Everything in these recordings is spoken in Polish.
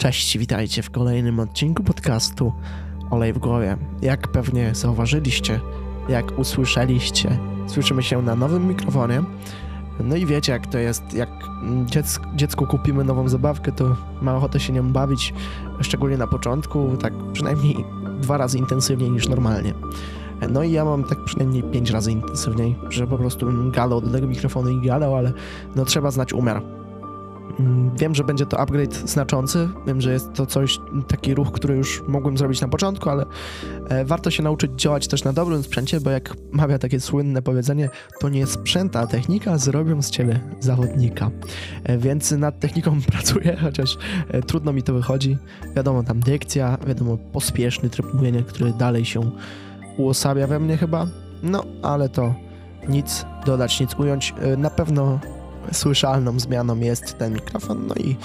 Cześć, witajcie w kolejnym odcinku podcastu Olej w głowie. Jak pewnie zauważyliście, jak usłyszeliście, słyszymy się na nowym mikrofonie. No i wiecie jak to jest, jak dziecku, dziecku kupimy nową zabawkę, to ma ochotę się nią bawić, szczególnie na początku, tak przynajmniej dwa razy intensywniej niż normalnie. No i ja mam tak przynajmniej pięć razy intensywniej, że po prostu galał do tego mikrofonu i galał, ale no trzeba znać umiar wiem, że będzie to upgrade znaczący. Wiem, że jest to coś, taki ruch, który już mogłem zrobić na początku, ale e, warto się nauczyć działać też na dobrym sprzęcie, bo jak mawia takie słynne powiedzenie, to nie sprzęt, a technika zrobią z ciebie zawodnika. E, więc nad techniką pracuję, chociaż e, trudno mi to wychodzi. Wiadomo, tam dykcja, wiadomo, pospieszny tryb mówienia, który dalej się uosabia we mnie chyba. No, ale to nic dodać, nic ująć. Na pewno słyszalną zmianą jest ten mikrofon, no i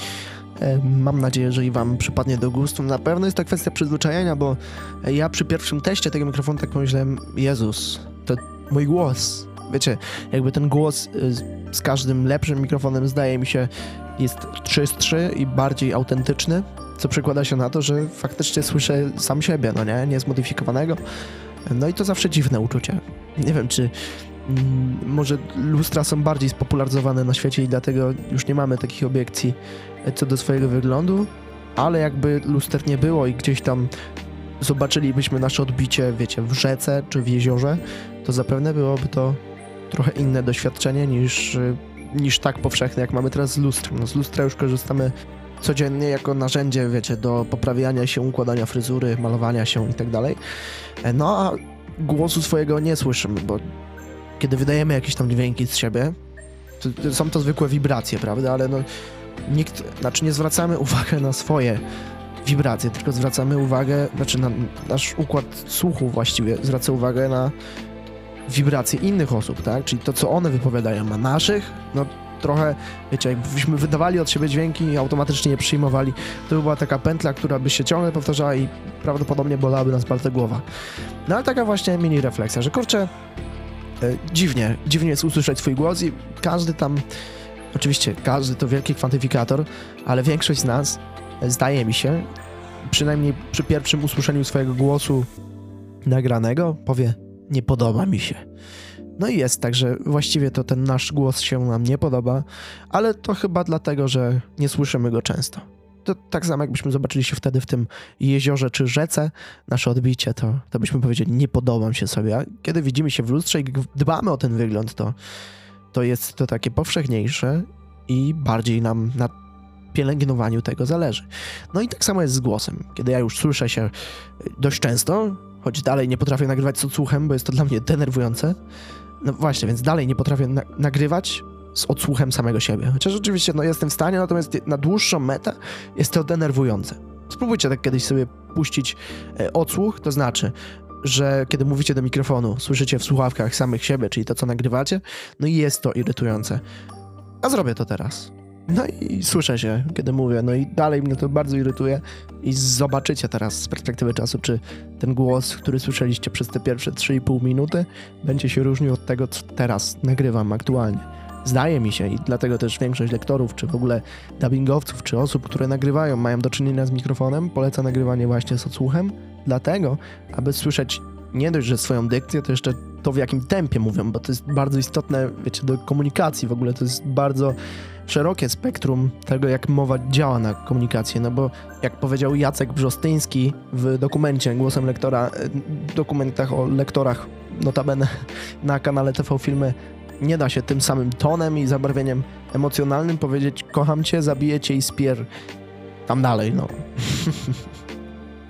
e, mam nadzieję, że i wam przypadnie do gustu. Na pewno jest to kwestia przyzwyczajenia, bo ja przy pierwszym teście tego mikrofonu tak pomyślałem, Jezus, to mój głos. Wiecie, jakby ten głos e, z każdym lepszym mikrofonem zdaje mi się jest czystszy i bardziej autentyczny, co przekłada się na to, że faktycznie słyszę sam siebie, no nie, nie zmodyfikowanego. No i to zawsze dziwne uczucie. Nie wiem, czy może lustra są bardziej spopularyzowane na świecie i dlatego już nie mamy takich obiekcji e, co do swojego wyglądu, ale jakby luster nie było i gdzieś tam zobaczylibyśmy nasze odbicie, wiecie, w rzece czy w jeziorze, to zapewne byłoby to trochę inne doświadczenie niż, e, niż tak powszechne, jak mamy teraz z lustrem. No, z lustra już korzystamy codziennie jako narzędzie, wiecie, do poprawiania się, układania fryzury, malowania się i tak dalej. E, no a głosu swojego nie słyszymy, bo kiedy wydajemy jakieś tam dźwięki z siebie, to, są to zwykłe wibracje, prawda? Ale no, nikt, znaczy nie zwracamy uwagi na swoje wibracje, tylko zwracamy uwagę, znaczy na nasz układ słuchu właściwie zwraca uwagę na wibracje innych osób, tak? Czyli to, co one wypowiadają, a naszych, no trochę, wiecie, jakbyśmy wydawali od siebie dźwięki i automatycznie je przyjmowali, to by była taka pętla, która by się ciągle powtarzała i prawdopodobnie bolałaby nas bardzo głowa. No ale taka właśnie mini refleksja, że kurczę, dziwnie, dziwnie jest usłyszeć swój głos i każdy tam, oczywiście każdy to wielki kwantyfikator, ale większość z nas, e, zdaje mi się, przynajmniej przy pierwszym usłyszeniu swojego głosu nagranego, powie, nie podoba mi się. No i jest tak, że właściwie to ten nasz głos się nam nie podoba, ale to chyba dlatego, że nie słyszymy go często to tak samo jakbyśmy zobaczyli się wtedy w tym jeziorze czy rzece, nasze odbicie, to, to byśmy powiedzieli, nie podobam się sobie. A kiedy widzimy się w lustrze i dbamy o ten wygląd, to, to jest to takie powszechniejsze i bardziej nam na pielęgnowaniu tego zależy. No i tak samo jest z głosem. Kiedy ja już słyszę się dość często, choć dalej nie potrafię nagrywać z odsłuchem, bo jest to dla mnie denerwujące, no właśnie, więc dalej nie potrafię na nagrywać, z odsłuchem samego siebie. Chociaż oczywiście no, jestem w stanie, natomiast na dłuższą metę jest to denerwujące. Spróbujcie tak kiedyś sobie puścić e, odsłuch, to znaczy, że kiedy mówicie do mikrofonu, słyszycie w słuchawkach samych siebie, czyli to, co nagrywacie, no i jest to irytujące. A zrobię to teraz. No i słyszę się, kiedy mówię, no i dalej mnie to bardzo irytuje i zobaczycie teraz z perspektywy czasu, czy ten głos, który słyszeliście przez te pierwsze 3,5 minuty, będzie się różnił od tego, co teraz nagrywam aktualnie. Zdaje mi się i dlatego też większość lektorów, czy w ogóle dubbingowców, czy osób, które nagrywają, mają do czynienia z mikrofonem, poleca nagrywanie właśnie z odsłuchem, dlatego, aby słyszeć nie dość, że swoją dykcję, to jeszcze to, w jakim tempie mówią, bo to jest bardzo istotne, wiecie, do komunikacji w ogóle, to jest bardzo szerokie spektrum tego, jak mowa działa na komunikację, no bo jak powiedział Jacek Brzostyński w dokumencie Głosem Lektora, e, dokumentach o lektorach, notabene na kanale TV Filmy, nie da się tym samym tonem i zabarwieniem emocjonalnym powiedzieć kocham cię, zabiję cię i spier tam dalej, no.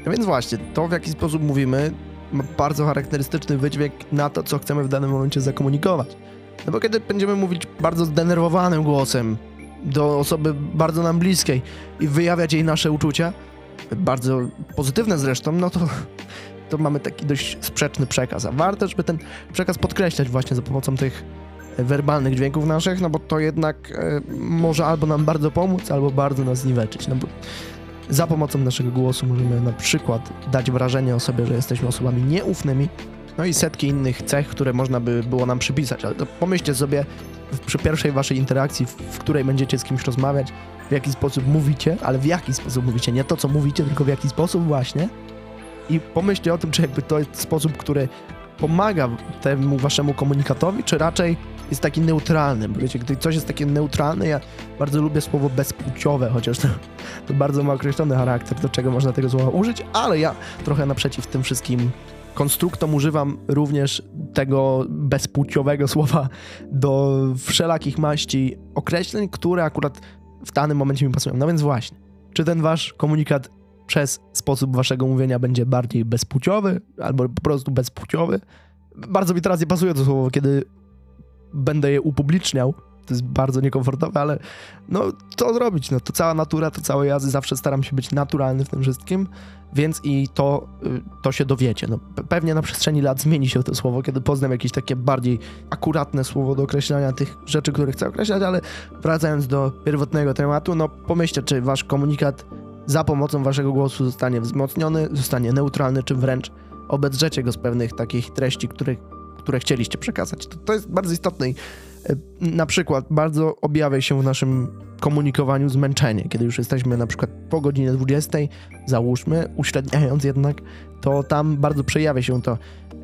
no więc właśnie, to w jaki sposób mówimy ma bardzo charakterystyczny wydźwięk na to, co chcemy w danym momencie zakomunikować. No bo kiedy będziemy mówić bardzo zdenerwowanym głosem do osoby bardzo nam bliskiej i wyjawiać jej nasze uczucia, bardzo pozytywne zresztą, no to, to mamy taki dość sprzeczny przekaz. A warto, żeby ten przekaz podkreślać właśnie za pomocą tych werbalnych dźwięków naszych, no bo to jednak e, może albo nam bardzo pomóc, albo bardzo nas zniweczyć, no bo za pomocą naszego głosu możemy na przykład dać wrażenie o sobie, że jesteśmy osobami nieufnymi, no i setki innych cech, które można by było nam przypisać, ale to pomyślcie sobie, przy pierwszej waszej interakcji, w, której będziecie z kimś rozmawiać, w jaki sposób mówicie, ale w jaki sposób mówicie, nie to co mówicie, tylko w jaki sposób właśnie. I pomyślcie o tym, czy jakby to jest sposób, który pomaga temu waszemu komunikatowi, czy raczej jest taki neutralny. Bo wiecie, gdy coś jest takie neutralne, ja bardzo lubię słowo bezpłciowe, chociaż to, to bardzo ma określony charakter, do czego można tego słowa użyć, ale ja trochę naprzeciw tym wszystkim konstruktom używam również tego bezpłciowego słowa do wszelakich maści określeń, które akurat w danym momencie mi pasują. No więc właśnie, czy ten wasz komunikat przez sposób waszego mówienia będzie bardziej bezpłciowy albo po prostu bezpłciowy? Bardzo mi teraz nie pasuje to słowo, kiedy będę je upubliczniał. To jest bardzo niekomfortowe, ale no co zrobić? No to cała natura, to całe jazdy, zawsze staram się być naturalny w tym wszystkim, więc i to, y, to się dowiecie. No, pewnie na przestrzeni lat zmieni się to słowo, kiedy poznam jakieś takie bardziej akuratne słowo do określania tych rzeczy, które chcę określać, ale wracając do pierwotnego tematu, no pomyślcie, czy wasz komunikat za pomocą waszego głosu zostanie wzmocniony, zostanie neutralny, czy wręcz obedrzecie go z pewnych takich treści, których które chcieliście przekazać. To, to jest bardzo istotne i e, na przykład bardzo objawia się w naszym komunikowaniu zmęczenie, kiedy już jesteśmy na przykład po godzinie 20, załóżmy, uśredniając jednak, to tam bardzo przejawia się to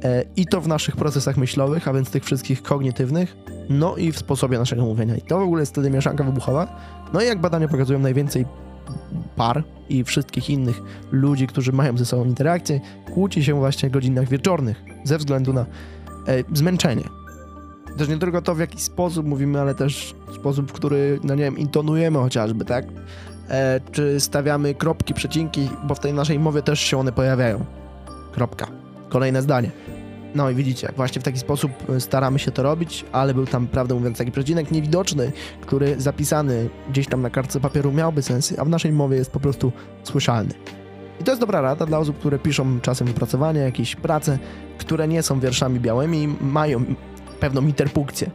e, i to w naszych procesach myślowych, a więc tych wszystkich kognitywnych, no i w sposobie naszego mówienia. I to w ogóle jest wtedy mieszanka wybuchowa. No i jak badania pokazują, najwięcej par i wszystkich innych ludzi, którzy mają ze sobą interakcję, kłóci się właśnie w godzinach wieczornych ze względu na e, zmęczenie. Też nie tylko to, w jaki sposób mówimy, ale też sposób, w który, no nie wiem, intonujemy chociażby, tak? E, czy stawiamy kropki, przecinki, bo w tej naszej mowie też się one pojawiają. Kropka. Kolejne zdanie. No i widzicie, właśnie w taki sposób e, staramy się to robić, ale był tam, prawdę mówiąc, taki przecinek niewidoczny, który zapisany gdzieś tam na kartce papieru miałby sens, a w naszej mowie jest po prostu słyszalny. I to jest dobra rada dla osób, które piszą czasem wypracowania, jakieś prace, które nie są wierszami białymi i mają pewną interpunkcję.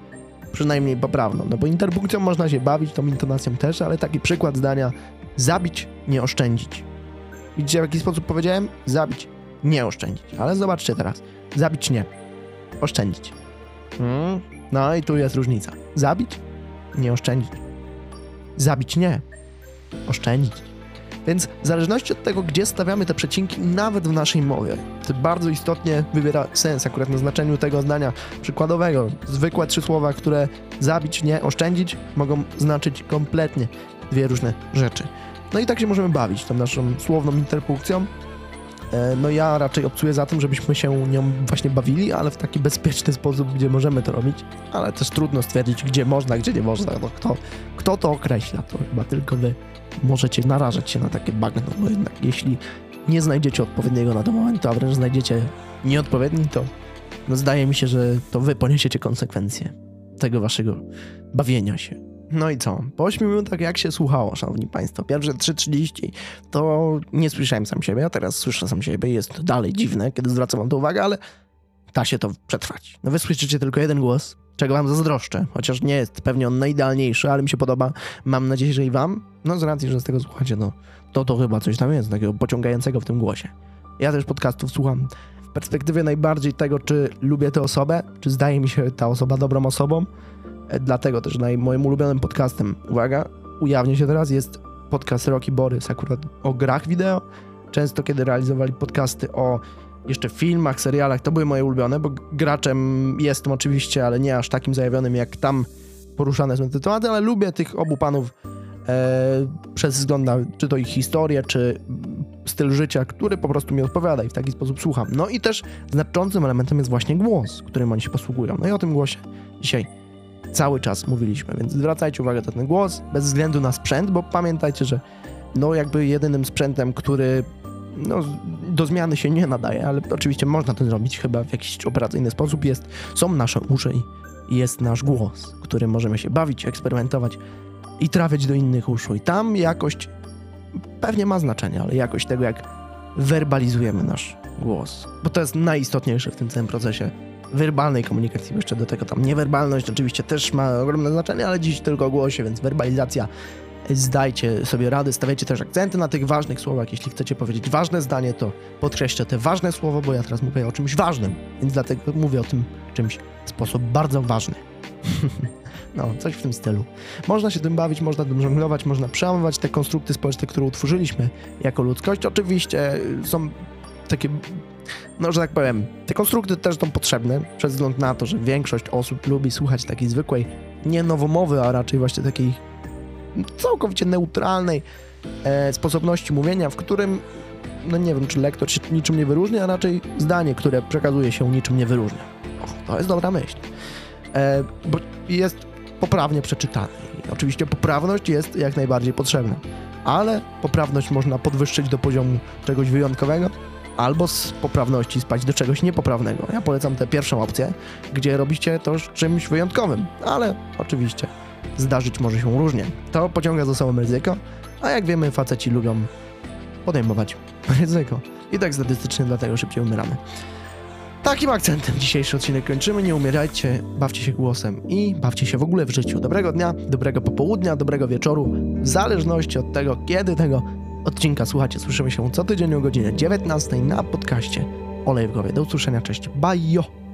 Przynajmniej poprawną. No bo interpunkcją można się bawić, tą intonacją też, ale taki przykład zdania zabić, nie oszczędzić. Widzicie w jaki sposób powiedziałem? Zabić, nie oszczędzić. Ale zobaczcie teraz. Zabić nie. Oszczędzić. Hmm. No i tu jest różnica. Zabić, nie oszczędzić. Zabić nie. Oszczędzić. Więc w zależności od tego, gdzie stawiamy te przecinki, nawet w naszej mowie, to bardzo istotnie wybiera sens akurat na znaczeniu tego zdania przykładowego. Zwykłe trzy słowa, które zabić, nie oszczędzić, mogą znaczyć kompletnie dwie różne rzeczy. No i tak się możemy bawić tą naszą słowną interpunkcją. E, no ja raczej obcuję za tym, żebyśmy się nią właśnie bawili, ale w taki bezpieczny sposób, gdzie możemy to robić, ale też trudno stwierdzić, gdzie można, gdzie nie można. No kto, kto to określa, to chyba tylko wy możecie narażać się na takie bagno, bo jednak jeśli nie znajdziecie odpowiedniego na to momentu, a wręcz znajdziecie nieodpowiedni, to no zdaje mi się, że to wy poniesiecie konsekwencje tego waszego bawienia się. No i co? Po 8 minutach jak się słuchało, szanowni państwo? Pierwsze 3.30 to nie słyszałem sam siebie, a teraz słyszę sam siebie. Jest to dalej dziwne, kiedy zwracam wam to uwagę, ale da się to przetrwać. No wy słyszycie tylko jeden głos, czego wam zazdroszczę, chociaż nie jest pewnie on najidealniejszy, ale mi się podoba. Mam nadzieję, że i wam. No z racji, że z tego słuchacie, no to to chyba coś tam jest takiego pociągającego w tym głosie. Ja też podcastów słucham w perspektywie najbardziej tego, czy lubię tę osobę, czy zdaje mi się ta osoba dobrą osobą. E, dlatego też naj, moim ulubionym podcastem, uwaga, ujawnię się teraz, jest podcast Rocky Borys akurat o grach wideo. Często kiedy realizowali podcasty o jeszcze filmach, serialach, to były moje ulubione, bo graczem jestem oczywiście, ale nie aż takim zajawionym jak tam poruszane są te tematy, ale lubię tych obu panów e, przez wzgląd na czy to ich historię, czy styl życia, który po prostu mi odpowiada i w taki sposób słucham. No i też znaczącym elementem jest właśnie głos, którym oni się posługują. No i o tym głosie dzisiaj cały czas mówiliśmy, więc zwracajcie uwagę na ten głos, bez względu na sprzęt, bo pamiętajcie, że no jakby jedynym sprzętem, który no, do zmiany się nie nadaje, ale oczywiście można to zrobić chyba w jakiś operacyjny sposób. Jest, są nasze uszy i jest nasz głos, którym możemy się bawić, eksperymentować i trafiać do innych uszu. I tam jakość pewnie ma znaczenie, ale jakość tego, jak werbalizujemy nasz głos, bo to jest najistotniejsze w tym całym procesie werbalnej komunikacji, bo jeszcze do tego tam niewerbalność oczywiście też ma ogromne znaczenie, ale dziś tylko o głosie, więc werbalizacja zdajcie sobie radę, stawiajcie też akcenty na tych ważnych słowach. Jeśli chcecie powiedzieć ważne zdanie, to podkreślcie te ważne słowo, bo ja teraz mówię o czymś ważnym, więc dlatego mówię o tym czymś w sposób bardzo ważny. No, coś w tym stylu. Można się tym bawić, można tym żonglować, można przełamywać te konstrukty społeczne, które utworzyliśmy jako ludzkość. Oczywiście są takie, no, że tak powiem, te konstrukty też są potrzebne, przez wzgląd na to, że większość osób lubi słuchać takiej zwykłej, nie nowomowy, a raczej właśnie takiej całkowicie neutralnej e, sposobności mówienia, w którym, no nie wiem, czy lektor się niczym nie wyróżnia, a raczej zdanie, które przekazuje się niczym nie wyróżnia. O, to jest dobra myśl. E, bo jest poprawnie przeczytany. Oczywiście poprawność jest jak najbardziej potrzebna, ale poprawność można podwyższyć do poziomu czegoś wyjątkowego, albo z poprawności spać do czegoś niepoprawnego. Ja polecam tę pierwszą opcję, gdzie robicie to czymś wyjątkowym, ale oczywiście zdarzyć może się różnie. To pociąga za sobą ryzyko, a jak wiemy, faceci lubią podejmować ryzyko. I tak statystycznie dlatego szybciej umieramy. Takim akcentem dzisiejszy odcinek kończymy. Nie umierajcie, bawcie się głosem i bawcie się w ogóle w życiu. Dobrego dnia, dobrego popołudnia, dobrego wieczoru, w zależności od tego, kiedy tego odcinka słuchacie. Słyszymy się co tydzień o godzinie 19 na podcaście Olej w głowie. Do usłyszenia, cześć, bye!